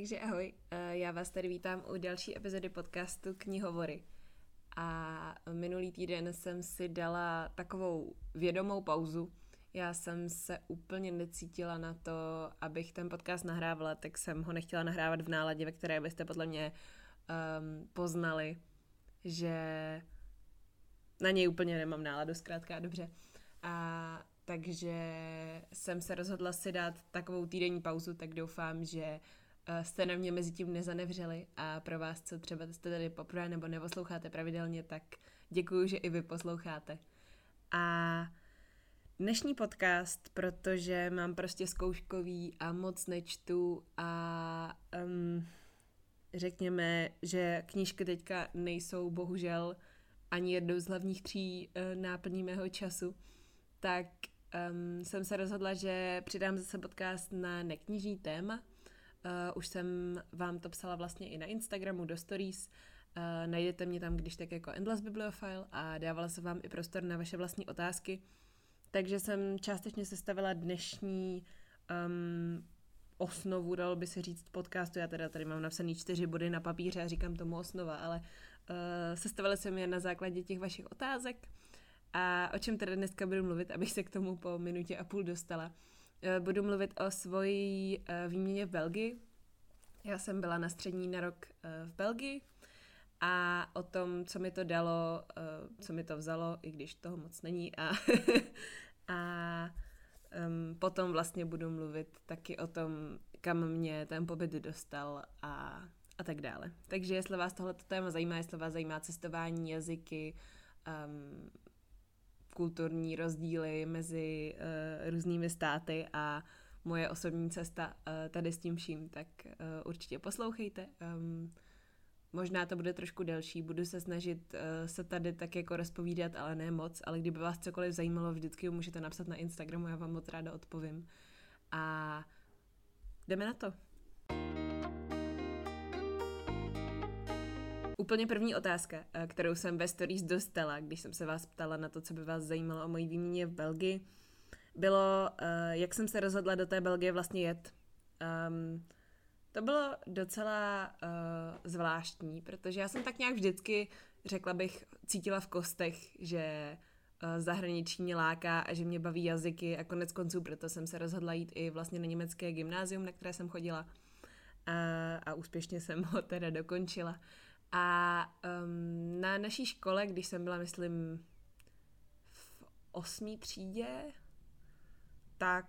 Takže ahoj, eh, já vás tady vítám u další epizody podcastu Knihovory. A minulý týden jsem si dala takovou vědomou pauzu. Já jsem se úplně necítila na to, abych ten podcast nahrávala, tak jsem ho nechtěla nahrávat v náladě, ve které byste podle mě um, poznali, že na něj úplně nemám náladu, zkrátka dobře. A takže jsem se rozhodla si dát takovou týdenní pauzu, tak doufám, že Mě mezi tím nezanevřeli a pro vás, co třeba jste tady poprvé nebo neposloucháte pravidelně, tak děkuju, že i vy posloucháte. A dnešní podcast, protože mám prostě zkouškový a moc nečtu a um, řekněme, že knížky teďka nejsou bohužel ani jednou z hlavních tří uh, náplní mého času, tak um, jsem se rozhodla, že přidám zase podcast na neknižní téma, Uh, už jsem vám to psala vlastně i na Instagramu do stories. Uh, najdete mě tam, když tak jako Endless Bibliophile a dávala se vám i prostor na vaše vlastní otázky. Takže jsem částečně sestavila dnešní um, osnovu, dalo by se říct, podcastu. Já teda tady mám napsaný čtyři body na papíře a říkám tomu osnova, ale uh, sestavila jsem je na základě těch vašich otázek. A o čem teda dneska budu mluvit, abych se k tomu po minutě a půl dostala. Eh, budu mluvit o svojí eh, výměně v Belgii. Já jsem byla na střední na rok eh, v Belgii a o tom, co mi to dalo, co mi to vzalo, i když toho moc není. A, a potom vlastně budu mluvit taky o tom, kam mě ten pobyt dostal a, a tak dále. Takže jestli vás tohleto téma zajímá, jestli vás zajímá cestování, jazyky, um, kulturní rozdíly mezi uh, různými státy a moje osobní cesta uh, tady s tím vším, tak uh, určitě poslouchejte. Um, možná to bude trošku delší, budu se snažit uh, se tady tak jako rozpovídat, ale ne moc, ale kdyby vás cokoliv zajímalo, vždycky můžete napsat na Instagramu, já vám moc ráda odpovím. A jdeme na to. Úplně první otázka, eh, kterou jsem ve stories dostala, když jsem se vás ptala na to, co by vás zajímalo o mojí výměně v Belgii, bylo, eh, jak jsem se rozhodla do té Belgie vlastně jet. Um, to bylo docela uh, zvláštní, protože já jsem tak nějak vždycky, řekla bych, cítila v kostech, že uh, zahraničí mě láká a že mě baví jazyky a konec konců proto jsem se rozhodla jít i vlastně na německé gymnázium, na které jsem chodila a, a úspěšně jsem ho teda dokončila. A um, na naší škole, když jsem byla, myslím, v osmý třídě, tak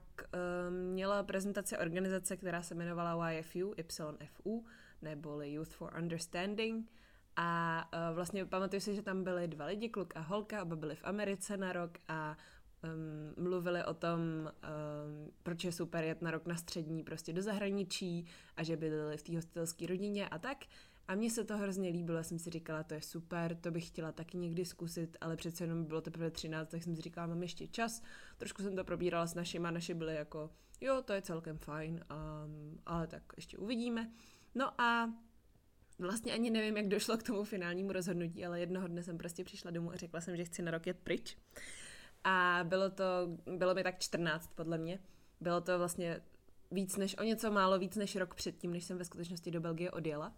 um, měla prezentaci organizace, která se jmenovala YFU, YFU, neboli Youth for Understanding. A uh, vlastně pamatuju si, že tam byli dva lidi, kluk a holka, oba byli v Americe na rok a um, mluvili o tom, um, proč je super jet na rok na střední prostě do zahraničí a že byli v té hostelské rodině a tak. A mně se to hrozně líbilo, já jsem si říkala, to je super, to bych chtěla taky někdy zkusit, ale přece jenom bylo teprve 13, tak jsem si říkala, mám ještě čas. Trošku jsem to probírala s našimi, naši byli jako, jo, to je celkem fajn, um, ale tak ještě uvidíme. No a vlastně ani nevím, jak došlo k tomu finálnímu rozhodnutí, ale jednoho dne jsem prostě přišla domů a řekla jsem, že chci na rok jet pryč. A bylo to, bylo mi tak 14 podle mě. Bylo to vlastně víc než, o něco málo víc než rok předtím, než jsem ve skutečnosti do Belgie odjela.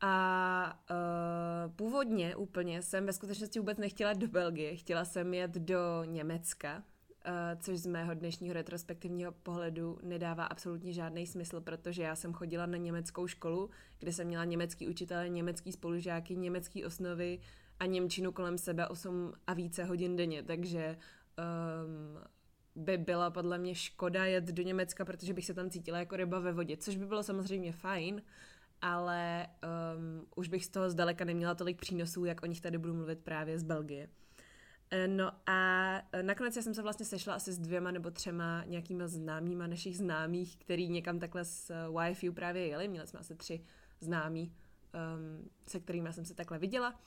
A uh, původně úplně jsem ve skutečnosti vůbec nechtěla do Belgie, chtěla jsem jet do Německa, uh, což z mého dnešního retrospektivního pohledu nedává absolutně žádný smysl, protože já jsem chodila na německou školu, kde jsem měla německý učitele, německý spolužáky, německý osnovy a Němčinu kolem sebe 8 a více hodin denně, takže um, by byla podle mě škoda jet do Německa, protože bych se tam cítila jako ryba ve vodě, což by bylo samozřejmě fajn, ale um, už bych z toho zdaleka neměla tolik přínosů, jak o nich tady budu mluvit právě z Belgie. Eh, no a eh, nakonec já jsem se vlastně sešla asi s dvěma nebo třema nějakýma známýma našich známých, který někam takhle s eh, YFU právě jeli. Měli jsme asi tři známí, um, se kterými jsem se takhle viděla.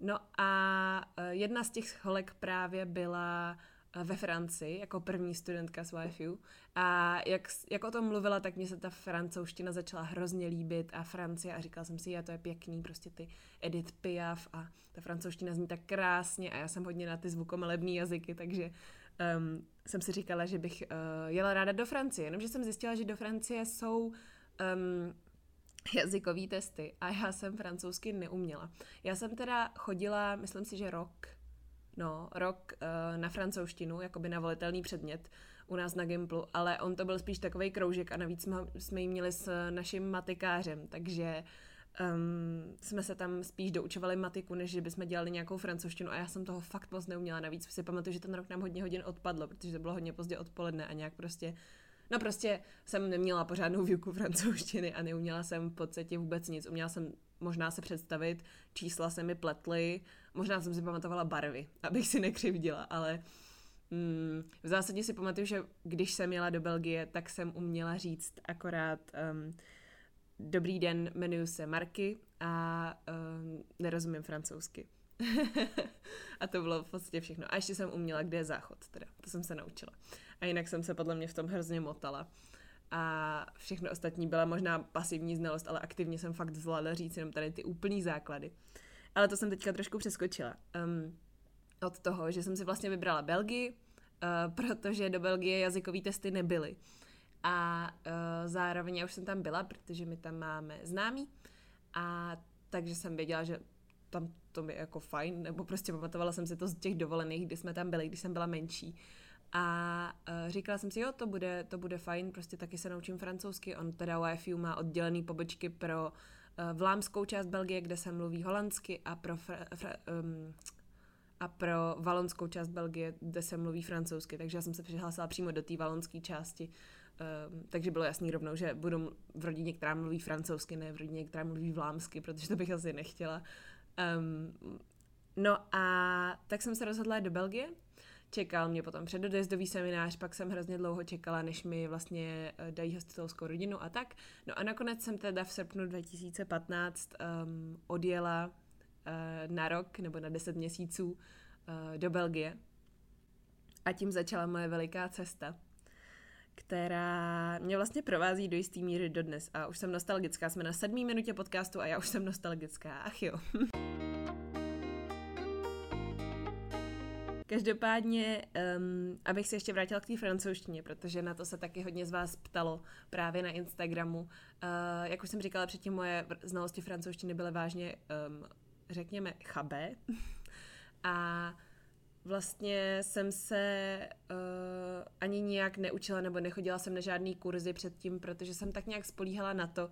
No a jedna z těch holek právě byla ve Francii jako první studentka z YFU a jak, jak o tom mluvila, tak mě se ta francouzština začala hrozně líbit a Francie a říkala jsem si, já to je pěkný, prostě ty Edith Piaf a ta francouzština zní tak krásně a já jsem hodně na ty zvukomalební jazyky, takže um, jsem si říkala, že bych uh, jela ráda do Francie, jenomže jsem zjistila, že do Francie jsou um, jazykové testy a já jsem francouzsky neuměla. Já jsem teda chodila, myslím si, že rok, no, rok uh, na francouzštinu, jakoby na volitelný předmět u nás na Gimplu, ale on to byl spíš takový kroužek a navíc jsme, jsme ji měli s naším matikářem, takže um, jsme se tam spíš doučovali matiku, než že bychom dělali nějakou francouzštinu a já jsem toho fakt moc neuměla. Navíc si pamatuju, že ten rok nám hodně hodin odpadlo, protože to bylo hodně pozdě odpoledne a nějak prostě No prostě jsem neměla pořádnou výuku francouzštiny a neuměla jsem v podstatě vůbec nic. Uměla jsem možná se představit, čísla se mi pletly, možná jsem si pamatovala barvy, abych si nekřivdila, ale mm, v zásadě si pamatuju, že když jsem jela do Belgie, tak jsem uměla říct akorát um, dobrý den, jmenuji se Marky a um, nerozumím francouzsky. a to bylo v podstatě všechno. A ještě jsem uměla, kde je záchod, teda. To jsem se naučila. A jinak jsem se podle mě v tom hrozně motala. A všechno ostatní byla možná pasivní znalost, ale aktivně jsem fakt zvládla říct jenom tady ty úplný základy. Ale to jsem teďka trošku přeskočila. Um, od toho, že jsem si vlastně vybrala Belgii, uh, protože do Belgie jazykové testy nebyly. A uh, zároveň já už jsem tam byla, protože my tam máme známý. A takže jsem věděla, že tam to je jako fajn, nebo prostě pamatovala jsem si to z těch dovolených, kdy jsme tam byli, když jsem byla menší. A uh, říkala jsem si, jo, to bude, to bude fajn, prostě taky se naučím francouzsky. On teda YFU má oddělený pobočky pro uh, vlámskou část Belgie, kde se mluví holandsky a pro, fra, fra, um, a pro valonskou část Belgie, kde se mluví francouzsky. Takže já jsem se přihlásila přímo do té valonské části. Um, takže bylo jasný rovnou, že budu v rodině, která mluví francouzsky, ne v rodině, která mluví vlámsky, protože to bych asi nechtěla. Um, no a tak jsem se rozhodla do Belgie Čekal mě potom předodezdový seminář, pak jsem hrozně dlouho čekala, než mi vlastně eh, dají hostitelskou rodinu a tak. No a nakonec jsem teda v srpnu 2015 um, ehm, odjela uh, na rok nebo na 10 měsíců uh, do Belgie. A tím začala moje veliká cesta, která mě vlastně provází do jisté míry dodnes. A už jsem nostalgická. Jsme na sedmý minutě podcastu a já už jsem nostalgická. Ach jo. Každopádně, um, abych se ještě vrátila k té francouzštině, protože na to se taky hodně z vás ptalo právě na Instagramu. Uh, jak už jsem říkala předtím, moje znalosti francouzštiny byly vážně, um, řekněme, chabé. A vlastně jsem se uh, ani nijak neučila nebo nechodila jsem na žádný kurzy předtím, protože jsem tak nějak spolíhala na to,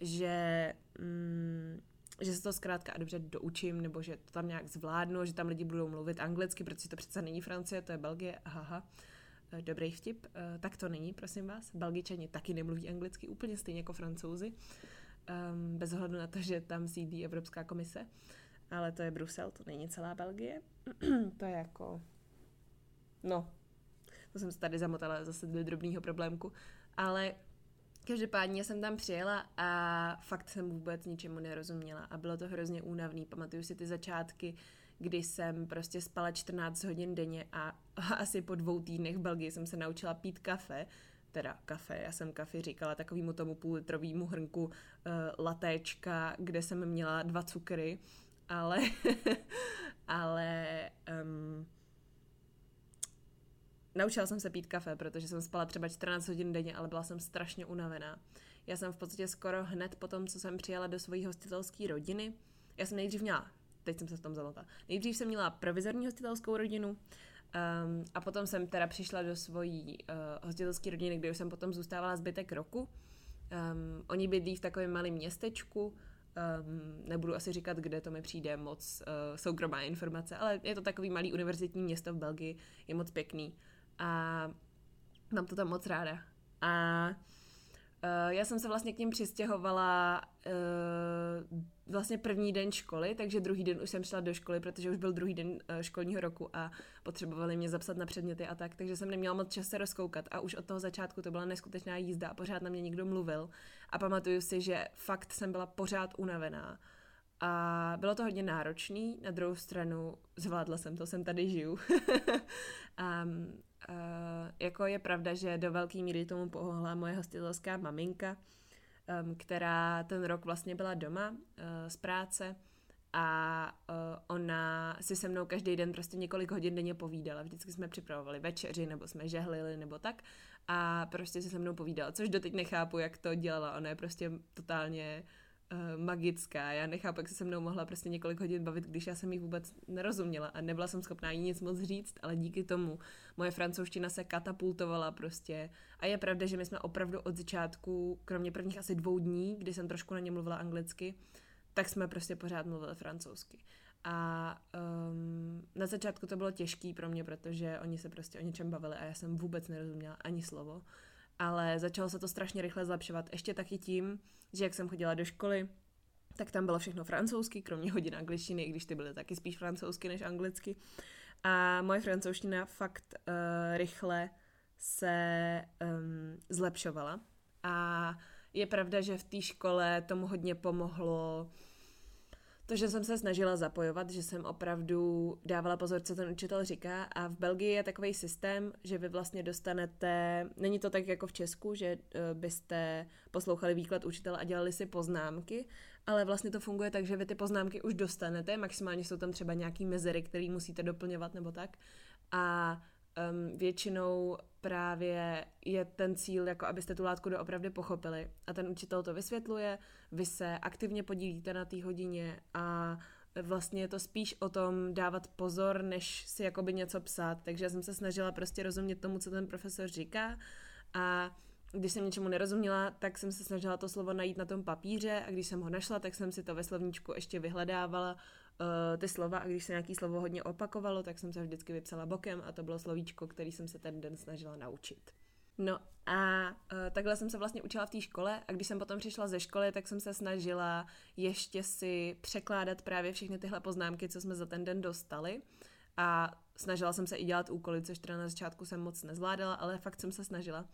že... Um, že se to zkrátka a dobře doučím, nebo že to tam nějak zvládnu, že tam lidi budou mluvit anglicky, protože to přece není Francie, to je Belgie, aha. Eh, dobrý vtip, eh, tak to není, prosím vás. Belgičani taky nemluví anglicky, úplně stejně jako francouzi, um, bez ohledu na to, že tam sídlí Evropská komise, ale to je Brusel, to není celá Belgie. to je jako, no, to jsem se tady zamotala zase do drobného problémku, ale Každopádně jsem tam přijela a fakt jsem vůbec ničemu nerozuměla a bylo to hrozně únavný. Pamatuju si ty začátky, kdy jsem prostě spala 14 hodin denně a asi po dvou týdnech v Belgii jsem se naučila pít kafe, teda kafe, já jsem kafe říkala takovýmu tomu půllitrovému hrnku uh, latéčka, kde jsem měla dva cukry, ale, ale um, Naučila jsem se pít kafe, protože jsem spala třeba 14 hodin denně, ale byla jsem strašně unavená. Já jsem v podstatě skoro hned po tom, co jsem přijela do své hostitelské rodiny, já jsem nejdřív měla, teď jsem se v tom zamotala, nejdřív jsem měla provizorní hostitelskou rodinu, um, a potom jsem teda přišla do svojí uh, hostitelské rodiny, kde už jsem potom zůstávala zbytek roku. Um, oni bydlí v takovém malém městečku, um, nebudu asi říkat, kde to mi přijde moc uh, soukromá informace, ale je to takový malý univerzitní město v Belgii, je moc pěkný a mám to tam moc ráda. A uh, já jsem se vlastně k ním přistěhovala uh, vlastně první den školy, takže druhý den už jsem šla do školy, protože už byl druhý den uh, školního roku a potřebovali mě zapsat na předměty a tak, takže jsem neměla moc čas se rozkoukat a už od toho začátku to byla neskutečná jízda a pořád na mě někdo mluvil a pamatuju si, že fakt jsem byla pořád unavená. A bylo to hodně náročný, na druhou stranu zvládla jsem to, jsem tady žiju. um, Uh, jako je pravda, že do velké míry tomu pomohla moje hostitelská maminka, um, která ten rok vlastně byla doma uh, z práce a uh, ona si se mnou každý den prostě několik hodin denně povídala. Vždycky jsme připravovali večeři, nebo jsme žehlili, nebo tak. a prostě se se mnou povídala, což doteď nechápu, jak to dělala. Ona je prostě totálně uh, magická. Já nechápu, jak se se mnou mohla prostě několik hodin bavit, když já jsem jí vůbec nerozuměla a nebyla jsem schopná jí nic moc říct, ale díky tomu moje francouzština se katapultovala prostě. A je pravda, že my jsme opravdu od začátku, kromě prvních asi dvou dní, kdy jsem trošku na ně mluvila anglicky, tak jsme prostě pořád mluvili francouzsky. A um, na začátku to bylo těžký pro mě, protože oni se prostě o něčem bavili a já jsem vůbec nerozuměla ani slovo. Ale začalo se to strašně rychle zlepšovat. Ještě taky tím, že jak jsem chodila do školy, tak tam bylo všechno francouzsky, kromě hodin angličtiny, i když ty byly taky spíš francouzsky než anglicky. A moje francouzština fakt uh, rychle se um, zlepšovala. A je pravda, že v té škole tomu hodně pomohlo to, že jsem se snažila zapojovat, že jsem opravdu dávala pozor, co ten učitel říká. A v Belgii je takový systém, že vy vlastně dostanete, není to tak jako v Česku, že eh, byste poslouchali výklad učitele a dělali si poznámky, ale vlastně to funguje tak, že vy ty poznámky už dostanete, maximálně jsou tam třeba nějaký mezery, který musíte doplňovat nebo tak. A um, většinou právě je ten cíl, jako abyste tu látku doopravdy pochopili. A ten učitel to vysvětluje, vy se aktivně podílíte na té hodině a vlastně je to spíš o tom dávat pozor, než si jakoby něco psát. Takže já jsem se snažila prostě rozumět tomu, co ten profesor říká a když jsem něčemu nerozuměla, tak jsem se snažila to slovo najít na tom papíře a když jsem ho našla, tak jsem si to ve slovníčku ještě vyhledávala uh, ty slova a když se nějaký slovo hodně opakovalo, tak jsem se vždycky vypsala bokem a to bylo slovíčko, který jsem se ten den snažila naučit. No a uh, takhle jsem se vlastně učila v té škole a když jsem potom přišla ze školy, tak jsem se snažila ještě si překládat právě všechny tyhle poznámky, co jsme za ten den dostali a snažila jsem se i dělat úkoly, což teda na začátku jsem moc nezvládala, ale fakt jsem se snažila.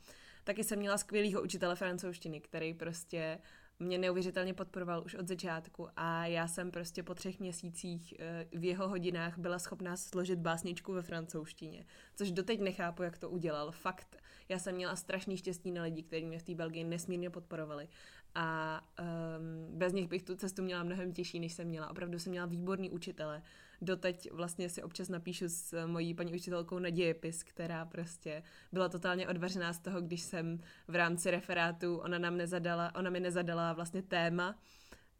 Taky jsem měla skvělýho učitele francouzštiny, který prostě mě neuvěřitelně podporoval už od začátku a já jsem prostě po třech měsících eh, v jeho hodinách byla schopná složit básničku ve francouzštině, což doteď nechápu, jak to udělal. Fakt, já jsem měla strašný štěstí na lidi, kteří mě v té Belgii nesmírně podporovali a um, bez nich bych tu cestu měla mnohem těžší, než jsem měla. Opravdu jsem měla výborný učitele, doteď vlastně si občas napíšu s mojí paní učitelkou na dějepis, která prostě byla totálně odvařená z toho, když jsem v rámci referátu, ona nám nezadala, ona mi nezadala vlastně téma,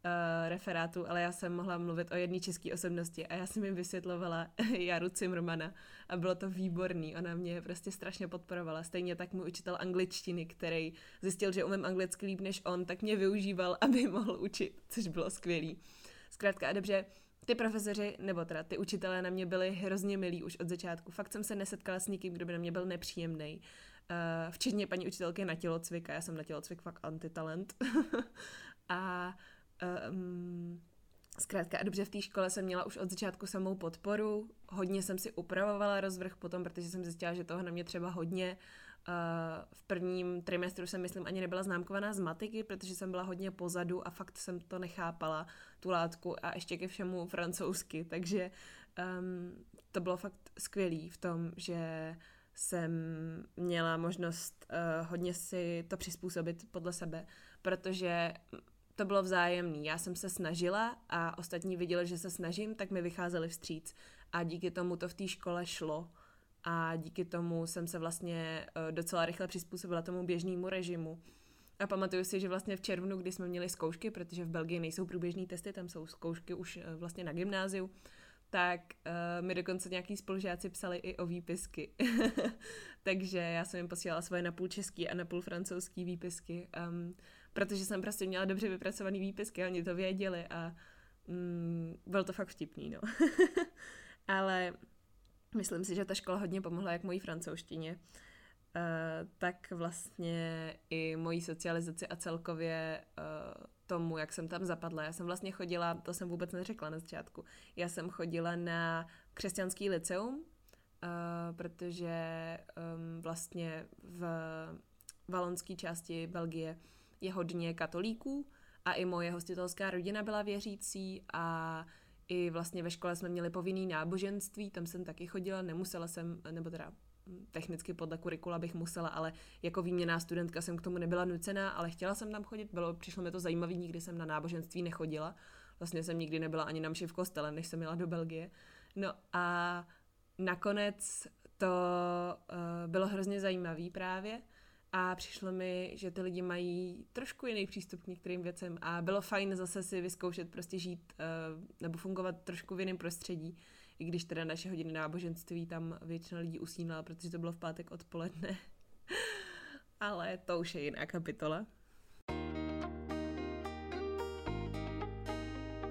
uh, referátu, ale já jsem mohla mluvit o jedné české osobnosti a já jsem jim vysvětlovala Jaru Cimrmana a bylo to výborný. Ona mě prostě strašně podporovala. Stejně tak můj učitel angličtiny, který zjistil, že umím anglicky líp než on, tak mě využíval, aby mohl učit, což bylo skvělý. Zkrátka a dobře, ty profesoři, nebo teda ty učitelé na mě byli hrozně milí už od začátku. Fakt jsem se nesetkala s nikým, kdo by na mě byl nepříjemný. Uh, včetně paní učitelky na tělocvik a já jsem na tělocvik fakt antitalent. a um, Zkrátka a dobře v té škole jsem měla už od začátku samou podporu, hodně jsem si upravovala rozvrh potom, protože jsem zjistila, že toho na mě třeba hodně. Uh, v prvním trimestru jsem, myslím, ani nebyla známkovaná z matiky, protože jsem byla hodně pozadu a fakt jsem to nechápala, tu látku a ještě ke všemu francouzsky, takže um, to bylo fakt skvělý v tom, že jsem měla možnost uh, hodně si to přizpůsobit podle sebe, protože to bylo vzájemný. Já jsem se snažila a ostatní viděli, že se snažím, tak mi vycházeli vstříc. A díky tomu to v té škole šlo. A díky tomu jsem se vlastně eh, docela rychle přizpůsobila tomu běžnému režimu. A pamatuju si, že vlastně v červnu, kdy jsme měli zkoušky, protože v Belgii nejsou průběžné testy, tam jsou zkoušky už eh, vlastně na gymnáziu, tak uh, mi dokonce nějaký spolužáci psali i o výpisky. Takže já jsem jim posílala svoje napůl český a napůl francouzský výpisky. Um, protože jsem prostě měla dobře vypracovaný výpisky oni to věděli a mm, bylo to fakt vtipný, no. Ale myslím si, že ta škola hodně pomohla jak mojí francouzštině, uh, tak vlastně i mojí socializaci a celkově uh, tomu, jak jsem tam zapadla. Já jsem vlastně chodila, to jsem vůbec neřekla na začátku, já jsem chodila na křesťanský liceum, uh, protože um, vlastně v valonské části Belgie je hodně katolíků a i moje hostitelská rodina byla věřící a i vlastně ve škole jsme měli povinný náboženství, tam jsem taky chodila, nemusela jsem, nebo teda technicky podle kurikula bych musela, ale jako výměná studentka jsem k tomu nebyla nucená, ale chtěla jsem tam chodit, bylo, přišlo mi to zajímavé, nikdy jsem na náboženství nechodila, vlastně jsem nikdy nebyla ani na mši v kostele, než jsem jela do Belgie. No a nakonec to uh, bylo hrozně zajímavé právě, a přišlo mi, že ty lidi mají trošku jiný přístup k některým věcem a bylo fajn zase si vyzkoušet prostě žít uh, nebo fungovat trošku v jiném prostředí, i když teda naše hodiny náboženství tam většina lidí usínala, protože to bylo v pátek odpoledne. Ale to už je jiná kapitola.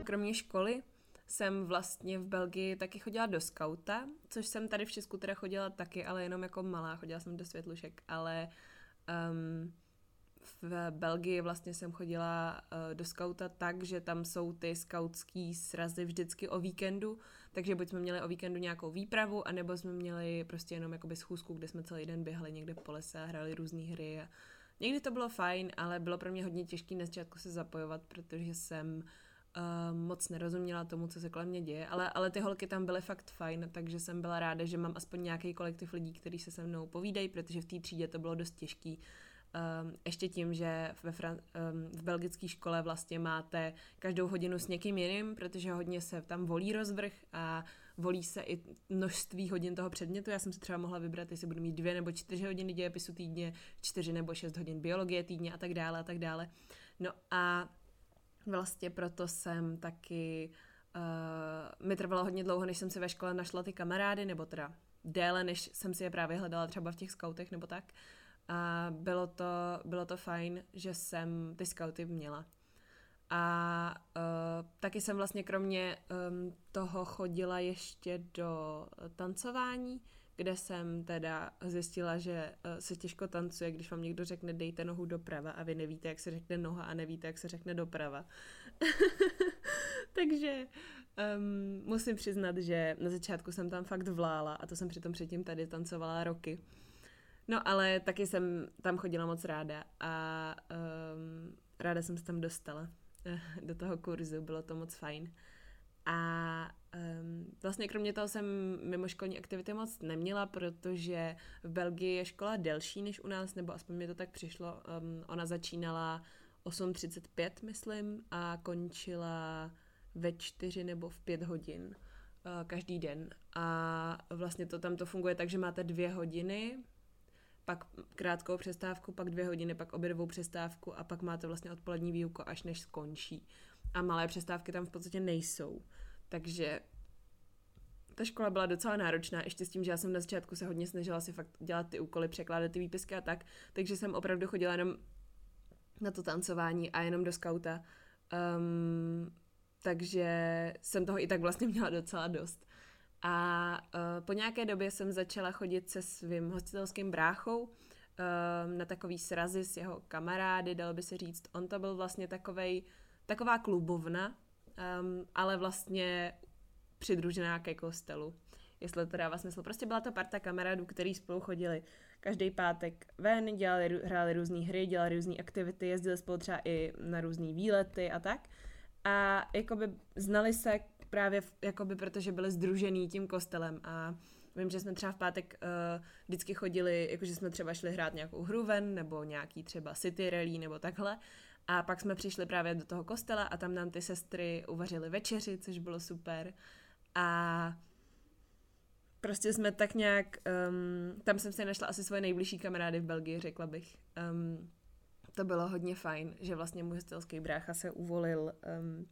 Kromě školy jsem vlastně v Belgii taky chodila do skauta, což jsem tady v Česku teda chodila taky, ale jenom jako malá, chodila jsem do světlušek, ale um, v Belgii vlastně jsem chodila uh, do skauta tak, že tam jsou ty skautský srazy vždycky o víkendu, takže buď jsme měli o víkendu nějakou výpravu, anebo jsme měli prostě jenom jakoby schůzku, kde jsme celý den běhali někde po lese a hráli různé hry a někdy to bylo fajn, ale bylo pro mě hodně těžké na začátku se zapojovat, protože jsem uh, moc nerozuměla tomu, co se kolem mě děje, ale, ale ty holky tam byly fakt fajn, takže jsem byla ráda, že mám aspoň nějaký kolektiv lidí, kteří se se mnou povídají, protože v té třídě to bylo dost těžký. Um, ještě tím, že ve Fran- um, v belgické škole vlastně máte každou hodinu s někým jiným, protože hodně se tam volí rozvrh a volí se i množství hodin toho předmětu. Já jsem si třeba mohla vybrat, jestli budu mít dvě nebo čtyři hodiny dějepisu týdně, čtyři nebo šest hodin biologie týdně a tak dále a tak dále. No a Vlastně proto jsem taky, uh, mi trvalo hodně dlouho, než jsem si ve škole našla ty kamarády, nebo teda déle, než jsem si je právě hledala třeba v těch skautech nebo tak. A bylo to, bylo to fajn, že jsem ty skauty měla. A uh, taky jsem vlastně kromě um, toho chodila ještě do tancování, kde jsem teda zjistila, že uh, se těžko tancuje, když vám někdo řekne dejte nohu doprava a vy nevíte, jak se řekne noha a nevíte, jak se řekne doprava. Takže um, musím přiznat, že na začátku jsem tam fakt vlála a to jsem přitom předtím tady tancovala roky. No ale taky jsem tam chodila moc ráda a um, ráda jsem se tam dostala do toho kurzu, bylo to moc fajn. A um, vlastně kromě toho jsem mimoškolní aktivity moc neměla, protože v Belgii je škola delší než u nás, nebo aspoň mi to tak přišlo. Um, ona začínala 8.35, myslím, a končila ve 4 nebo v 5 hodin uh, každý den. A vlastně to tam to funguje tak, že máte dvě hodiny, pak krátkou přestávku, pak dvě hodiny, pak obědovou přestávku a pak máte vlastně odpolední výuku, až než skončí. A malé přestávky tam v podstatě nejsou. Takže ta škola byla docela náročná, ještě s tím, že já jsem na začátku se hodně snažila si fakt dělat ty úkoly, překládat ty výpisky a tak, takže jsem opravdu chodila jenom na to tancování a jenom do skauta. Um, takže jsem toho i tak vlastně měla docela dost. A uh, po nějaké době jsem začala chodit se svým hostitelským bráchou uh, na takový srazy s jeho kamarády, dalo by se říct. On to byl vlastně takovej, taková klubovna, um, ale vlastně přidružená ke kostelu. Jestli to dává smysl. Prostě byla to parta kamarádů, který spolu chodili každý pátek ven, dělali, hráli různé hry, dělali různé aktivity, jezdili spolu třeba i na různé výlety a tak. A jakoby znali se právě jakoby protože byli združený tím kostelem a Vím, že jsme třeba v pátek uh, vždycky chodili, jakože jsme třeba šli hrát nějakou hru ven, nebo nějaký třeba city rally, nebo takhle. A pak jsme přišli právě do toho kostela a tam nám ty sestry uvařily večeři, což bylo super. A prostě jsme tak nějak, um, tam jsem si našla asi svoje nejbližší kamarády v Belgii, řekla bych. Um, to bylo hodně fajn, že vlastně můj hostelský brácha se uvolil um,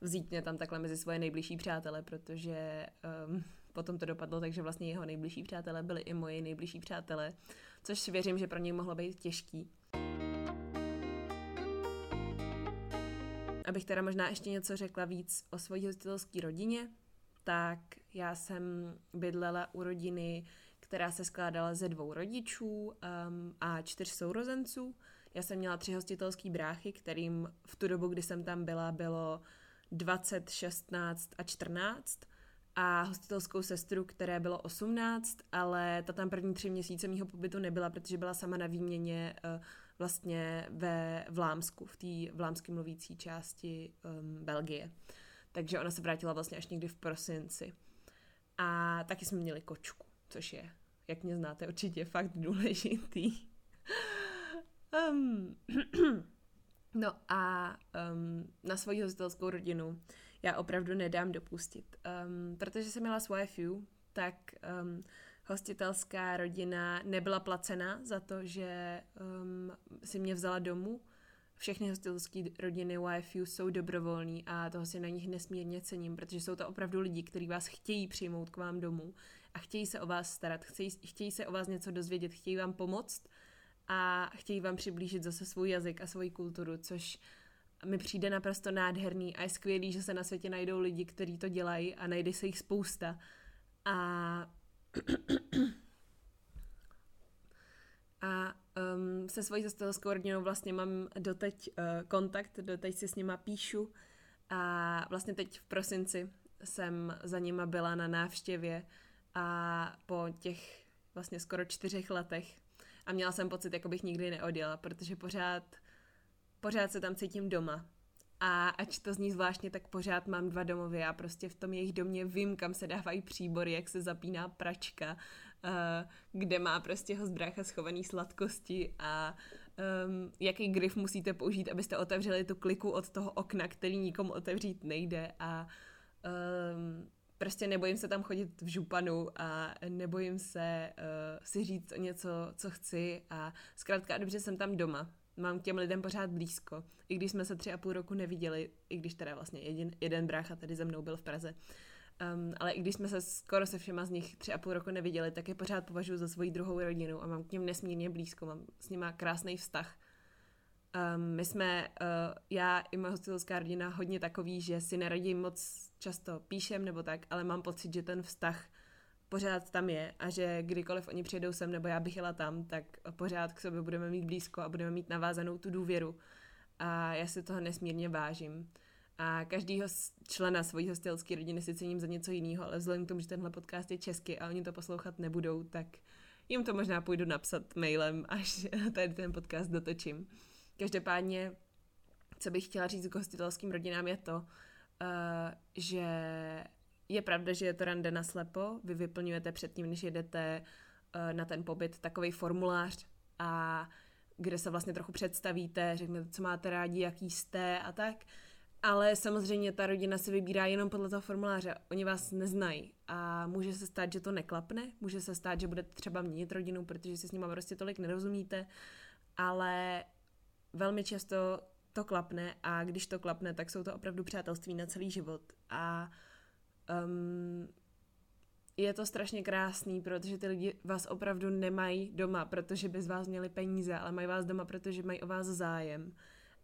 vzít mě tam takhle mezi svoje nejbližší přátele, protože um, potom to dopadlo takže vlastně jeho nejbližší přátelé byli i moji nejbližší přátelé, což věřím, že pro něj mohlo být těžký. Abych teda možná ještě něco řekla víc o svojí hostitelské rodině, tak já jsem bydlela u rodiny, která se skládala ze dvou rodičů um, a čtyř sourozenců. Já jsem měla tři hostitelské bráchy, kterým v tu dobu, kdy jsem tam byla, bylo 20, 16 a 14 a hostitelskou sestru, které bylo 18, ale ta tam první tři měsíce mýho pobytu nebyla, protože byla sama na výměně uh, vlastně ve Vlámsku, v té vlámsky mluvící části um, Belgie. Takže ona se vrátila vlastně až někdy v prosinci. A taky jsme měli kočku, což je, jak mě znáte, určitě fakt důležitý. um, no a um, na svoji hostitelskou rodinu já opravdu nedám dopustit. Um, protože jsem měla svoje few, tak um, hostitelská rodina nebyla placena za to, že um, si mě vzala domů. Všechny hostitelské rodiny YFU jsou dobrovolní a toho si na nich nesmírně cením, protože jsou to opravdu lidi, kteří vás chtějí přijmout k vám domů a chtějí se o vás starat, chtějí, chtějí se o vás něco dozvědět, chtějí vám pomoct a chtějí vám přiblížit zase svůj jazyk a svoji kulturu, což mi přijde naprosto nádherný a je skvělý, že se na světě najdou lidi, kteří to dělají a najde se jich spousta. A a um, se svojí zastelskou rodinou vlastně mám doteď uh, kontakt, doteď si s nima píšu a vlastně teď v prosinci jsem za nima byla na návštěvě a po těch vlastně skoro čtyřech letech a měla jsem pocit, jako bych nikdy neodjela, protože pořád, pořád se tam cítím doma. A ač to zní zvláštně, tak pořád mám dva domovy. Já prostě v tom jejich domě vím, kam se dávají příbory, jak se zapíná pračka, uh, kde má prostě brácha schovaný sladkosti a um, jaký grif musíte použít, abyste otevřeli tu kliku od toho okna, který nikomu otevřít nejde a um, prostě nebojím se tam chodit v županu a nebojím se uh, si říct o něco, co chci a zkrátka dobře jsem tam doma. Mám k těm lidem pořád blízko, i když jsme se tři a půl roku neviděli, i když teda vlastně jeden, jeden brácha tady ze mnou byl v Praze. Um, ale i když jsme se skoro se všema z nich tři a půl roku neviděli, tak je pořád považuji za svoji druhou rodinu a mám k něm nesmírně blízko, mám s nima krásný vztah. Um, my jsme, uh, já i moje hostitelská rodina, hodně takový, že si neradím moc často píšem nebo tak, ale mám pocit, že ten vztah pořád tam je a že kdykoliv oni přijedou sem nebo já bych jela tam, tak pořád k sobě budeme mít blízko a budeme mít navázanou tu důvěru. A já si toho nesmírně vážím. A každýho člena svojí hostelské rodiny si cením za něco jiného, ale vzhledem k tomu, že tenhle podcast je česky a oni to poslouchat nebudou, tak jim to možná půjdu napsat mailem, až tady ten podcast dotočím. Každopádně, co bych chtěla říct k hostitelským rodinám je to, uh, že je pravda, že je to rande na slepo, vy vyplňujete předtím, než jedete uh, na ten pobyt, takový formulář a kde se vlastně trochu představíte, řeknete, co máte rádi, jaký jste a tak. Ale samozřejmě ta rodina se vybírá jenom podle toho formuláře. Oni vás neznají. A může se stát, že to neklapne, může se stát, že budete třeba měnit rodinu, protože si s nimi prostě tolik nerozumíte, ale velmi často to klapne a když to klapne, tak jsou to opravdu přátelství na celý život. A um, je to strašně krásný, protože ty lidi vás opravdu nemají doma, protože by z vás měli peníze, ale mají vás doma, protože mají o vás zájem.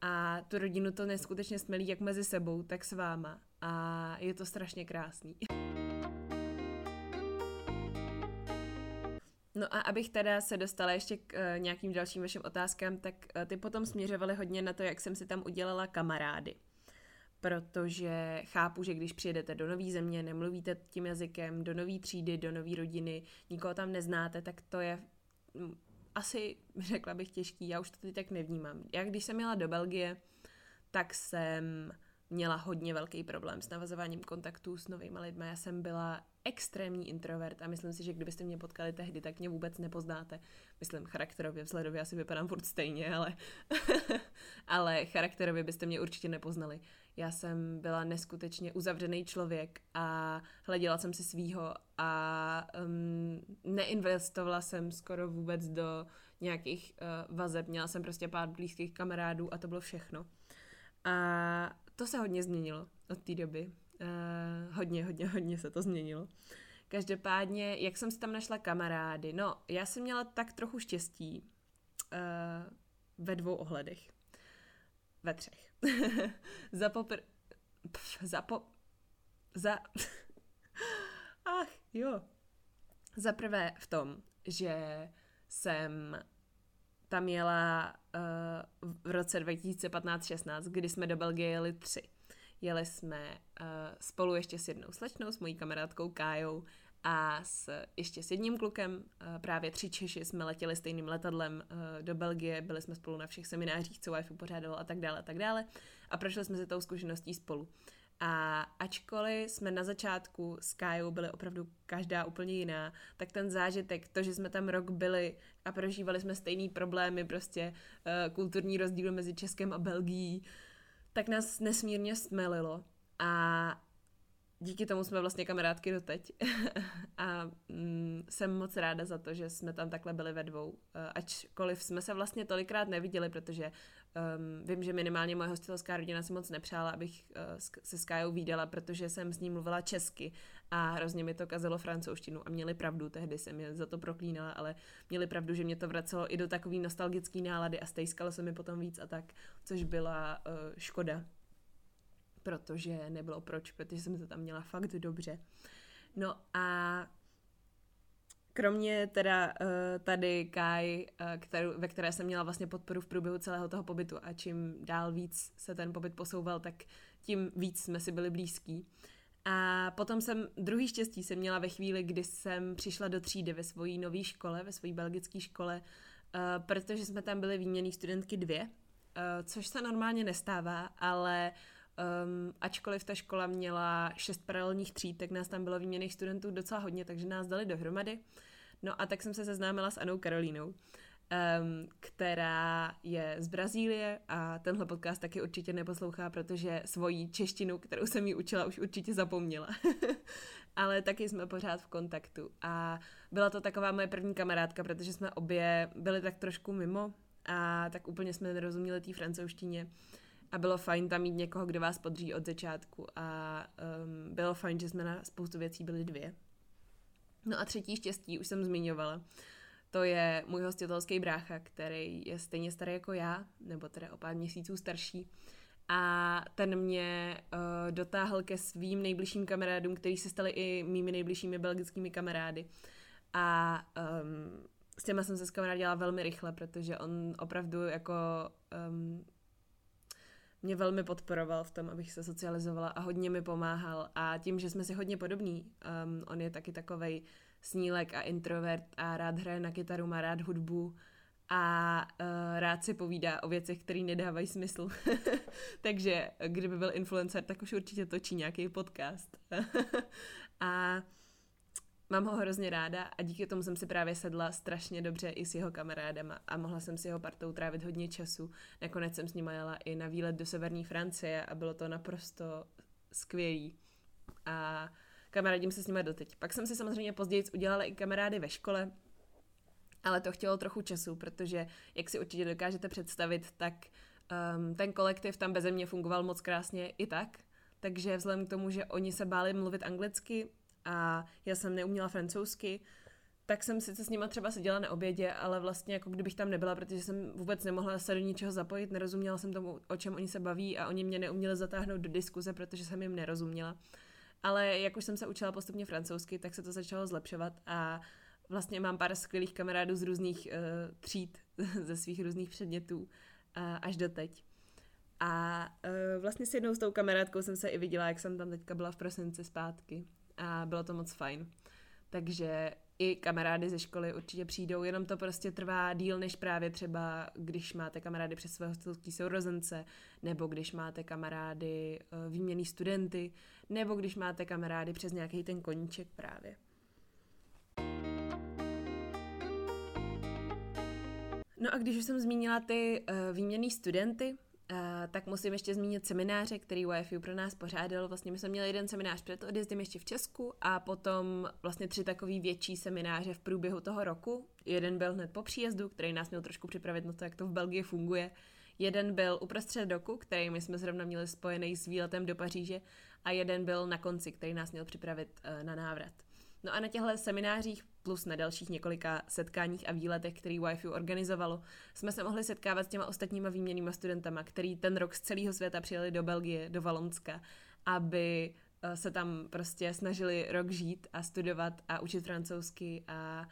A tu rodinu to neskutečně smelí jak mezi sebou, tak s váma. A je to strašně krásný. No a abych teda se dostala ještě k uh, nějakým dalším vašim otázkám, tak uh, ty potom směřovaly hodně na to, jak jsem si tam udělala kamarády. Protože chápu, že když přijedete do nové země, nemluvíte tím jazykem, do nové třídy, do nové rodiny, nikoho tam neznáte, tak to je mm, asi, řekla bych, těžký. Já už to teď tak nevnímám. Já když jsem jela do Belgie, tak jsem měla hodně velký problém s navazováním kontaktů s novými lidmi. Já jsem byla extrémní introvert a myslím si, že kdybyste mě potkali tehdy, tak mě vůbec nepoznáte. Myslím charakterově, vzhledově asi vypadám furt stejně, ale, ale charakterově byste mě určitě nepoznali. Já jsem byla neskutečně uzavřený člověk a hleděla jsem si svýho a um, neinvestovala jsem skoro vůbec do nějakých uh, vazeb. Měla jsem prostě pár blízkých kamarádů a to bylo všechno. A to se hodně změnilo od té doby. Uh, hodně, hodně, hodně se to změnilo. Každopádně, jak jsem si tam našla kamarády? No, já jsem měla tak trochu štěstí uh, ve dvou ohledech. Ve třech. za popr... Pf, za po... Za... Ach, jo. Za prvé v tom, že jsem tam jela uh, v roce 2015-16, kdy jsme do Belgie jeli tři. Jeli jsme uh, spolu ještě s jednou slečnou, s mojí kamarádkou Kájou a s, ještě s jedním klukem, uh, právě tři Češi, jsme letěli stejným letadlem uh, do Belgie, byli jsme spolu na všech seminářích, co Wi-Fi pořádalo a tak dále a tak dále a prošli jsme se tou zkušeností spolu. A ačkoliv jsme na začátku s Kájou byli opravdu každá úplně jiná, tak ten zážitek, to, že jsme tam rok byli a prožívali jsme stejný problémy, prostě uh, kulturní rozdíl mezi Českem a Belgií, tak nás nesmírně smelilo. A díky tomu jsme vlastně kamarádky doteď. A mm, jsem moc ráda za to, že jsme tam takhle byli ve dvou. Uh, ačkoliv jsme se vlastně tolikrát neviděli, protože um, vím, že minimálně moje hostitelská rodina si moc nepřála, abych uh, se s Kájou výdala, protože jsem s ní mluvila česky. A hrozně mi to kazilo francouzštinu a měli pravdu, tehdy jsem je za to proklínala, ale měli pravdu, že mě to vracelo i do takový nostalgický nálady a stejskalo se mi potom víc a tak, což byla uh, škoda, protože nebylo proč, protože jsem to tam měla fakt dobře. No a kromě teda uh, tady Kai, uh, kterou, ve které jsem měla vlastně podporu v průběhu celého toho pobytu a čím dál víc se ten pobyt posouval, tak tím víc jsme si byli blízkí. A potom jsem, druhý štěstí jsem měla ve chvíli, kdy jsem přišla do třídy ve své nové škole, ve své belgické škole, uh, protože jsme tam byli výměný studentky dvě, což se normálně nestává, ale Um, ačkoliv ta škola měla šest paralelních tříd, tak nás tam bylo výměných studentů docela hodně, takže nás dali dohromady. No a tak jsem se seznámila s Anou Karolínou, um, která je z Brazílie a tenhle podcast taky určitě neposlouchá, protože svoji češtinu, kterou jsem jí učila, už určitě zapomněla. Ale taky jsme pořád v kontaktu a byla to taková moje první kamarádka, protože jsme obě byli tak trošku mimo a tak úplně jsme nerozuměli té francouzštině a bylo fajn tam mít někoho, kdo vás podří od začátku a um, bylo fajn, že jsme na spoustu věcí byli dvě. No a třetí štěstí, už jsem zmiňovala, to je můj hostitelský brácha, který je stejně starý jako já, nebo teda o pár měsíců starší. A ten mě uh, dotáhl ke svým nejbližším kamarádům, kteří se stali i mými nejbližšími belgickými kamarády. A um, s těma jsem se s kamarádila velmi rychle, protože on opravdu jako um, mě velmi podporoval v tom, abych se socializovala a hodně mi pomáhal. A tím, že jsme si hodně podobní, um, on je taky takovej snílek a introvert a rád hraje na kytaru, má rád hudbu a uh, rád si povídá o věcech, které nedávají smysl. Takže kdyby byl influencer, tak už určitě točí nějaký podcast. a Mám ho hrozně ráda a díky tomu jsem si právě sedla strašně dobře i s jeho kamarádama a mohla jsem si jeho partou trávit hodně času. Nakonec jsem s ním jela i na výlet do severní Francie a bylo to naprosto skvělý. A kamarádím se s nimi doteď. Pak jsem si samozřejmě později udělala i kamarády ve škole, ale to chtělo trochu času, protože, jak si určitě dokážete představit, tak um, ten kolektiv tam beze mě fungoval moc krásně i tak. Takže vzhledem k tomu, že oni se báli mluvit anglicky, a já jsem neuměla francouzsky, tak jsem sice s nima třeba seděla na obědě, ale vlastně jako kdybych tam nebyla, protože jsem vůbec nemohla se do ničeho zapojit, nerozuměla jsem tomu, o čem oni se baví a oni mě neuměli zatáhnout do diskuze, protože jsem jim nerozuměla. Ale jak už jsem se učila postupně francouzsky, tak se to začalo zlepšovat a vlastně mám pár skvělých kamarádů z různých uh, tříd, ze svých různých předmětů uh, až do teď. A uh, vlastně s jednou s tou kamarádkou jsem se i viděla, jak jsem tam teďka byla v prosinci zpátky a bylo to moc fajn. Takže i kamarády ze školy určitě přijdou, jenom to prostě trvá díl než právě třeba, když máte kamarády přes své hostelský sourozence, nebo když máte kamarády eh, výměný studenty, nebo když máte kamarády přes nějaký ten koníček právě. No a když už jsem zmínila ty uh, výměný studenty, Uh, tak musím ještě zmínit semináře, který YFU pro nás pořádal. Vlastně my jsme měli jeden seminář před odjezdem ještě v Česku a potom vlastně tři takový větší semináře v průběhu toho roku. Jeden byl hned po příjezdu, který nás měl trošku připravit na to, jak to v Belgii funguje. Jeden byl uprostřed roku, který my jsme zrovna měli spojený s výletem do Paříže a jeden byl na konci, který nás měl připravit uh, na návrat. No a na těchto seminářích plus na dalších několika setkáních a výletech, který YFU organizovalo, jsme se mohli setkávat s těma ostatníma výměnýma studentama, který ten rok z celého světa přijeli do Belgie, do Valonska, aby eh, se tam prostě snažili rok žít a studovat a učit francouzsky a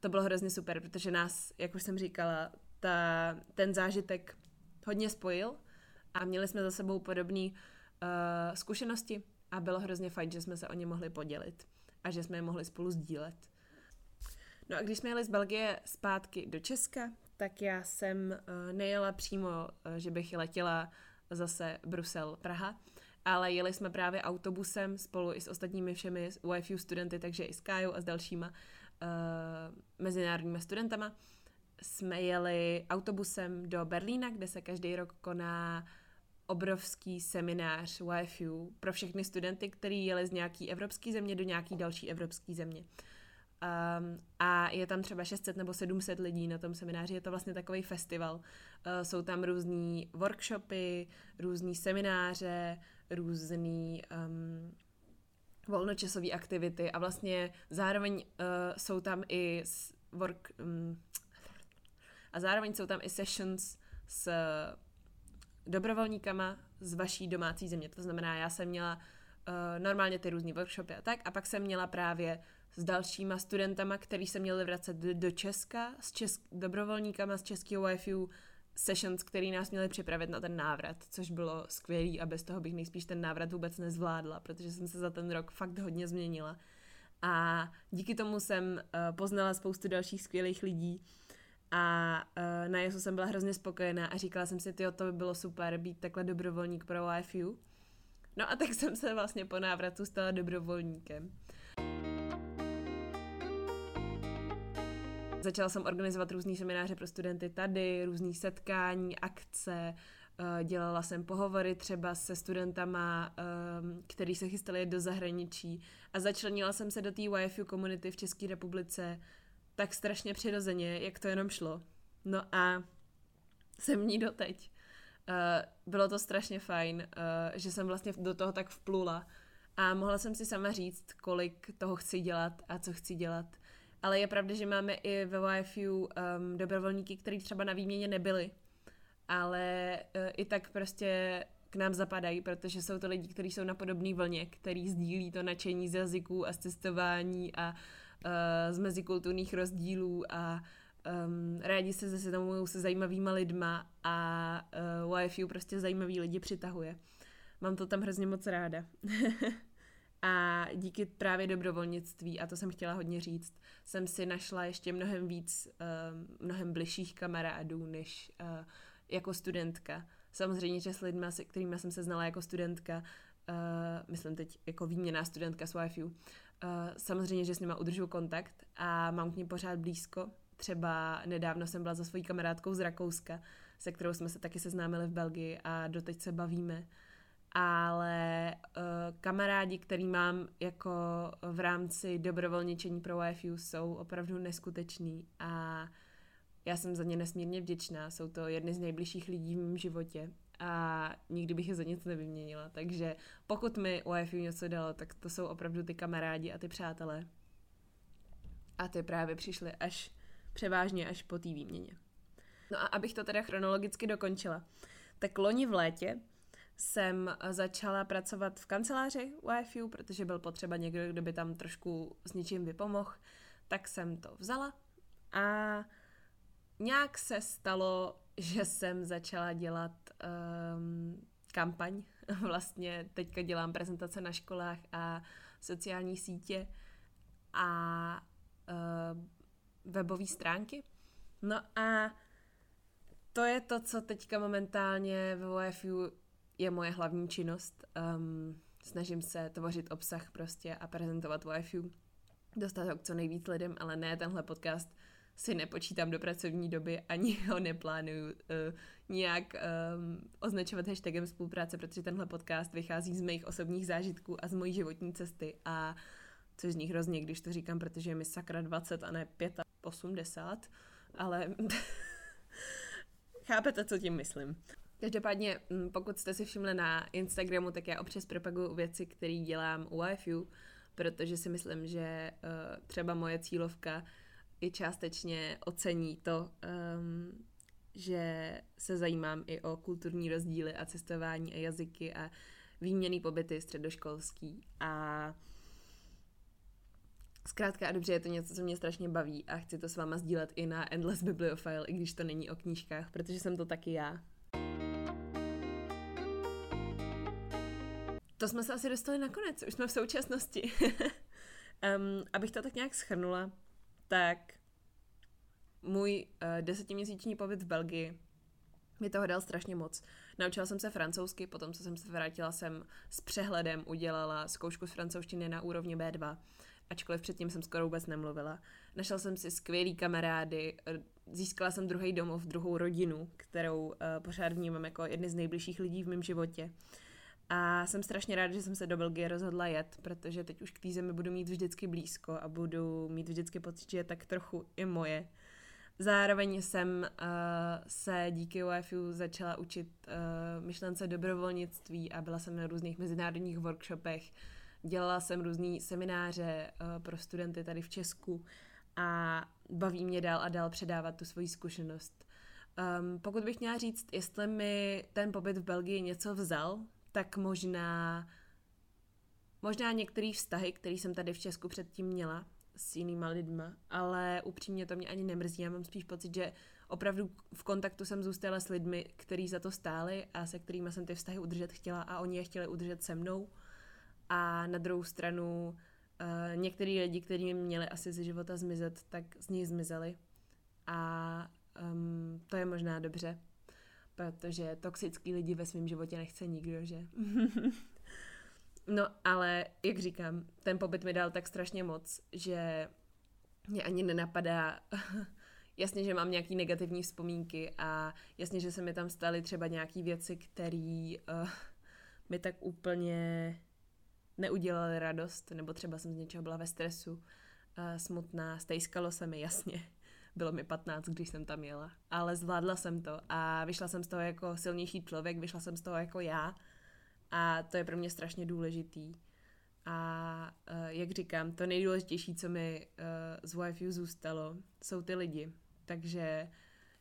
to bylo hrozně super, protože nás, jak už jsem říkala, ta, ten zážitek hodně spojil a měli jsme za sebou podobné uh, zkušenosti a bylo hrozně fajn, že jsme se o ně mohli podělit a že jsme je mohli spolu sdílet. No a když jsme jeli z Belgie zpátky do Česka, tak já jsem uh, nejela přímo, uh, že bych letěla zase Brusel, Praha, ale jeli jsme právě autobusem spolu i s ostatními všemi YFU studenty, takže i s Kájou a s dalšíma uh, mezinárodními studentama. Jsme jeli autobusem do Berlína, kde se každý rok koná obrovský seminář YFU pro všechny studenty, kteří jeli z nějaký evropské země do nějaký další evropské země. Um, a je tam třeba 600 nebo 700 lidí na tom semináři, je to vlastně takový festival. Uh, jsou tam různý workshopy, různý semináře, různý um, volnočasové aktivity a vlastně zároveň uh, jsou tam i work, um, a zároveň jsou tam i sessions s dobrovolníkama z vaší domácí země. To znamená, já jsem měla uh, normálně ty různé workshopy a tak, a pak jsem měla právě s dalšíma studentama, který se měli vracet do Česka, s česk- dobrovolníkama z českého YFU sessions, který nás měli připravit na ten návrat, což bylo skvělý a bez toho bych nejspíš ten návrat vůbec nezvládla, protože jsem se za ten rok fakt hodně změnila. A díky tomu jsem uh, poznala spoustu dalších skvělých lidí a uh, na Jesu jsem byla hrozně spokojená a říkala jsem si, tyjo, to by bylo super být takhle dobrovolník pro YFU. No a tak jsem se vlastně po návratu stala dobrovolníkem. Začala jsem organizovat různý semináře pro studenty tady, různý setkání, akce, eh, dělala jsem pohovory třeba se studentama, ehm, který se chystali do zahraničí a začlenila jsem se do té YFU komunity v České republice tak strašně přirozeně, jak to jenom šlo. No a jsem ní doteď. Uh, bylo to strašně fajn, uh, že jsem vlastně do toho tak vplula a mohla jsem si sama říct, kolik toho chci dělat a co chci dělat. Ale je pravda, že máme i ve YFU um, dobrovolníky, kteří třeba na výměně nebyli, ale uh, i tak prostě k nám zapadají, protože jsou to lidi, kteří jsou na podobné vlně, který sdílí to nadšení z jazyků a z cestování a uh, z mezikulturních rozdílů a um, rádi se zase tomu se zajímavýma lidma a uh, YFU prostě zajímavý lidi přitahuje. Mám to tam hrozně moc ráda. a díky právě dobrovolnictví, a to jsem chtěla hodně říct, jsem si našla ještě mnohem víc, uh, mnohem bližších kamarádů, než uh, jako studentka. Samozřejmě, že s lidmi, se kterými jsem se znala jako studentka, uh, myslím teď jako výměná studentka s YFU, samozřejmě, že s nima udržu kontakt a mám k ním pořád blízko. Třeba nedávno jsem byla za svojí kamarádkou z Rakouska, se kterou jsme se taky seznámili v Belgii a doteď se bavíme. Ale uh, kamarádi, který mám jako v rámci dobrovolničení pro YFU, jsou opravdu neskuteční a já jsem za ně nesmírně vděčná. Jsou to jedny z nejbližších lidí v mém životě a nikdy bych je za nic nevyměnila. Takže pokud mi YFU něco dalo, tak to jsou opravdu ty kamarádi a ty přátelé. A ty právě přišly až převážně až po té výměně. No a abych to teda chronologicky dokončila, tak loni v létě jsem začala pracovat v kanceláři YFU, protože byl potřeba někdo, kdo by tam trošku s něčím vypomohl, tak jsem to vzala a nějak se stalo, že jsem začala dělat um, kampaň. Vlastně teďka dělám prezentace na školách a sociální sítě a uh, webové stránky. No a to je to, co teďka momentálně ve YFU je moje hlavní činnost. Um, snažím se tvořit obsah prostě a prezentovat YFU. Dostat ho k co nejvíc lidem, ale ne tenhle podcast si nepočítám do pracovní doby, ani ho neplánuju uh, nějak um, označovat hashtagem spolupráce, protože tenhle podcast vychází z mých osobních zážitků a z mojí životní cesty a což zní hrozně, když to říkám, protože je mi sakra 20 a ne 85, ale chápete, co tím myslím. Každopádně, mm, pokud jste si všimli na Instagramu, tak já občas propaguju věci, které dělám u YFU, protože si myslím, že uh, třeba moje cílovka i částečně ocení to, um, že se zajímám i o kulturní rozdíly a cestování a jazyky a výměný pobyty středoškolský a Zkrátka a dobře, je to něco, co mě strašně baví a chci to s váma sdílet i na Endless Bibliophile, i když to není o knížkách, protože jsem to taky já. To jsme se asi dostali nakonec, už jsme v současnosti. um, abych to tak nějak schrnula, tak můj uh, desetiměsíční pobyt v Belgii mi toho dal strašně moc. Naučila jsem se francouzsky, potom co jsem se vrátila, jsem s přehledem udělala zkoušku z francouzštiny na úrovni B2. ačkoliv předtím jsem skoro vůbec nemluvila. Našel jsem si skvělý kamarády, získala jsem druhý domov, druhou rodinu, kterou uh, pořád vnímám jako jedny z nejbližších lidí v mém životě. A jsem strašně ráda, že jsem se do Belgie rozhodla jet, protože teď už k té zemi budu mít vždycky blízko a budu mít vždycky pocit, že je tak trochu i moje. Zároveň jsem uh, se díky UFU začala učit uh, myšlence dobrovolnictví a byla jsem na různých mezinárodních workshopech. Dělala jsem různé semináře uh, pro studenty tady v Česku a baví mě dál a dál předávat tu svoji zkušenost. Um, pokud bych měla říct, jestli mi ten pobyt v Belgii něco vzal, tak možná možná některé vztahy, které jsem tady v Česku předtím měla s jinýma lidma, ale upřímně to mě ani nemrzí. Já mám spíš pocit, že opravdu v kontaktu jsem zůstala s lidmi, kteří za to stáli a se kterými jsem ty vztahy udržet chtěla a oni je chtěli udržet se mnou. A na druhou stranu uh, některý lidi, kteří měli asi ze života zmizet, tak z ní zmizeli. A um, to je možná dobře, protože toxický lidi ve svém životě nechce nikdo, že? no, ale jak říkám, ten pobyt mi dal tak strašně moc, že mě ani nenapadá jasně, že mám nějaký negativní vzpomínky a jasně, že se mi tam staly třeba nějaký věci, které uh, mi tak úplně neudělaly radost, nebo třeba jsem z něčeho byla ve stresu, uh, smutná, stejskalo se mi jasně. Bylo mi 15, když jsem tam jela, ale zvládla jsem to a vyšla jsem z toho jako silnější člověk, vyšla jsem z toho jako já a to je pro mě strašně důležitý. A uh, jak říkám, to nejdůležitější, co mi uh, z YFU zůstalo, jsou ty lidi. Takže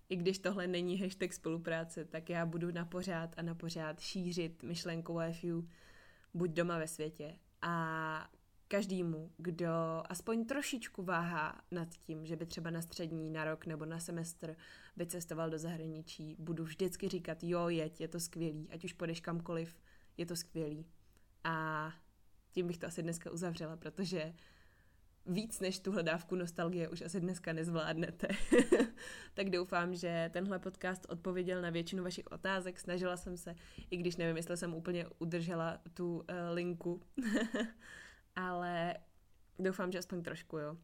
i když tohle není hashtag spolupráce, tak já budu na pořád a na pořád šířit myšlenku YFU buď doma ve světě. A každému, kdo aspoň trošičku váhá nad tím, že by třeba na střední, na rok nebo na semestr vycestoval do zahraničí, budu vždycky říkat, jo, jeď, je to skvělý, ať už půjdeš kamkoliv, je to skvělý. A tím bych to asi dneska uzavřela, protože víc než tuhle dávku nostalgie už asi dneska nezvládnete. tak doufám, že tenhle podcast odpověděl na většinu vašich otázek. Snažila jsem se, i když nevím, jestli jsem úplně udržela tu uh, linku. Ale doufám, že aspoň trošku, jo.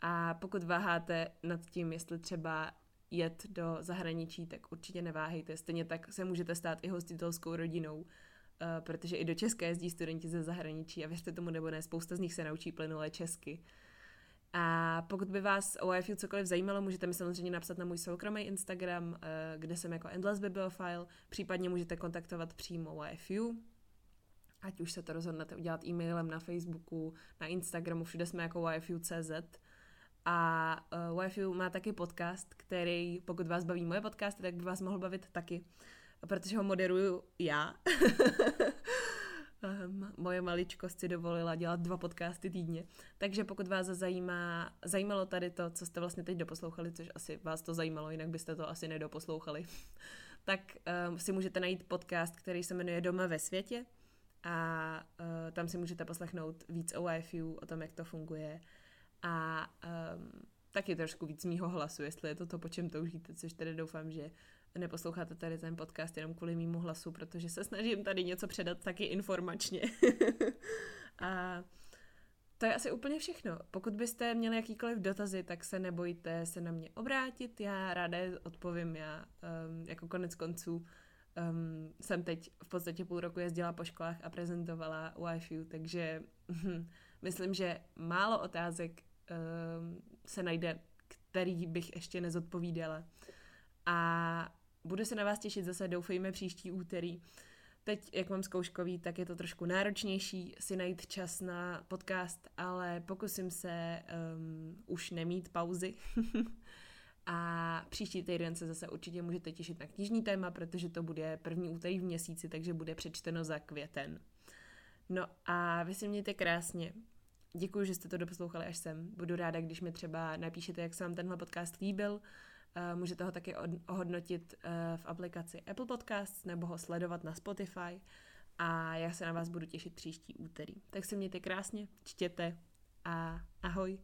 A pokud váháte nad tím, jestli třeba jet do zahraničí, tak určitě neváhejte. Stejně tak se můžete stát i hostitelskou rodinou, uh, protože i do České jezdí studenti ze zahraničí a věřte tomu nebo ne, spousta z nich se naučí plynule česky. A pokud by vás o IFU cokoliv zajímalo, můžete mi samozřejmě napsat na můj soukromý Instagram, eh, kde jsem jako Endless Bibliophile, případně můžete kontaktovat přímo IFU, ať už se to rozhodnete udělat e-mailem na Facebooku, na Instagramu, všude jsme jako YFU.cz. A uh, eh, YFU má taky podcast, který, pokud vás baví moje podcasty, tak by vás mohl bavit taky, protože ho moderuju já. um, moje maličkost si dovolila dělat dva podcasty týdně. Takže pokud vás zajímá, zajímalo tady to, co jste vlastně teď doposlouchali, což asi vás to zajímalo, jinak byste to asi nedoposlouchali, tak um, si můžete najít podcast, který se jmenuje Doma ve světě a uh, tam si můžete poslechnout víc o IFU, o tom, jak to funguje a um, taky trošku víc mýho hlasu, jestli je to to, po čem toužíte, což tedy doufám, že neposloucháte tady ten podcast jenom kvůli mýmu hlasu, protože se snažím tady něco předat taky informačně. a to je asi úplně všechno. Pokud byste měli jakýkoliv dotazy, tak se nebojte se na mě obrátit, já ráda odpovím, já um, jako konec konců um, jsem teď v podstatě půl roku jezdila po školách a prezentovala YFU, takže hm, myslím, že málo otázek um, se najde, který bych ještě nezodpovídala. A budu se na vás těšit zase, doufejme, příští úterý. Teď, jak mám zkouškový, tak je to trošku náročnější si najít čas na podcast, ale pokusím se um, už nemít pauzy. a příští týden se zase určitě můžete těšit na knižní téma, protože to bude první úterý v měsíci, takže bude přečteno za květen. No a vy si mějte krásně. Děkuji, že jste to doposlouchali až sem. Budu ráda, když mi třeba napíšete, jak se vám tenhle podcast líbil, Eh, můžete ho taky ohodnotit eh, v aplikaci Apple Podcasts nebo ho sledovat na Spotify a já se na vás budu těšit příští úterý. Tak se mějte krásně, čtěte a ahoj.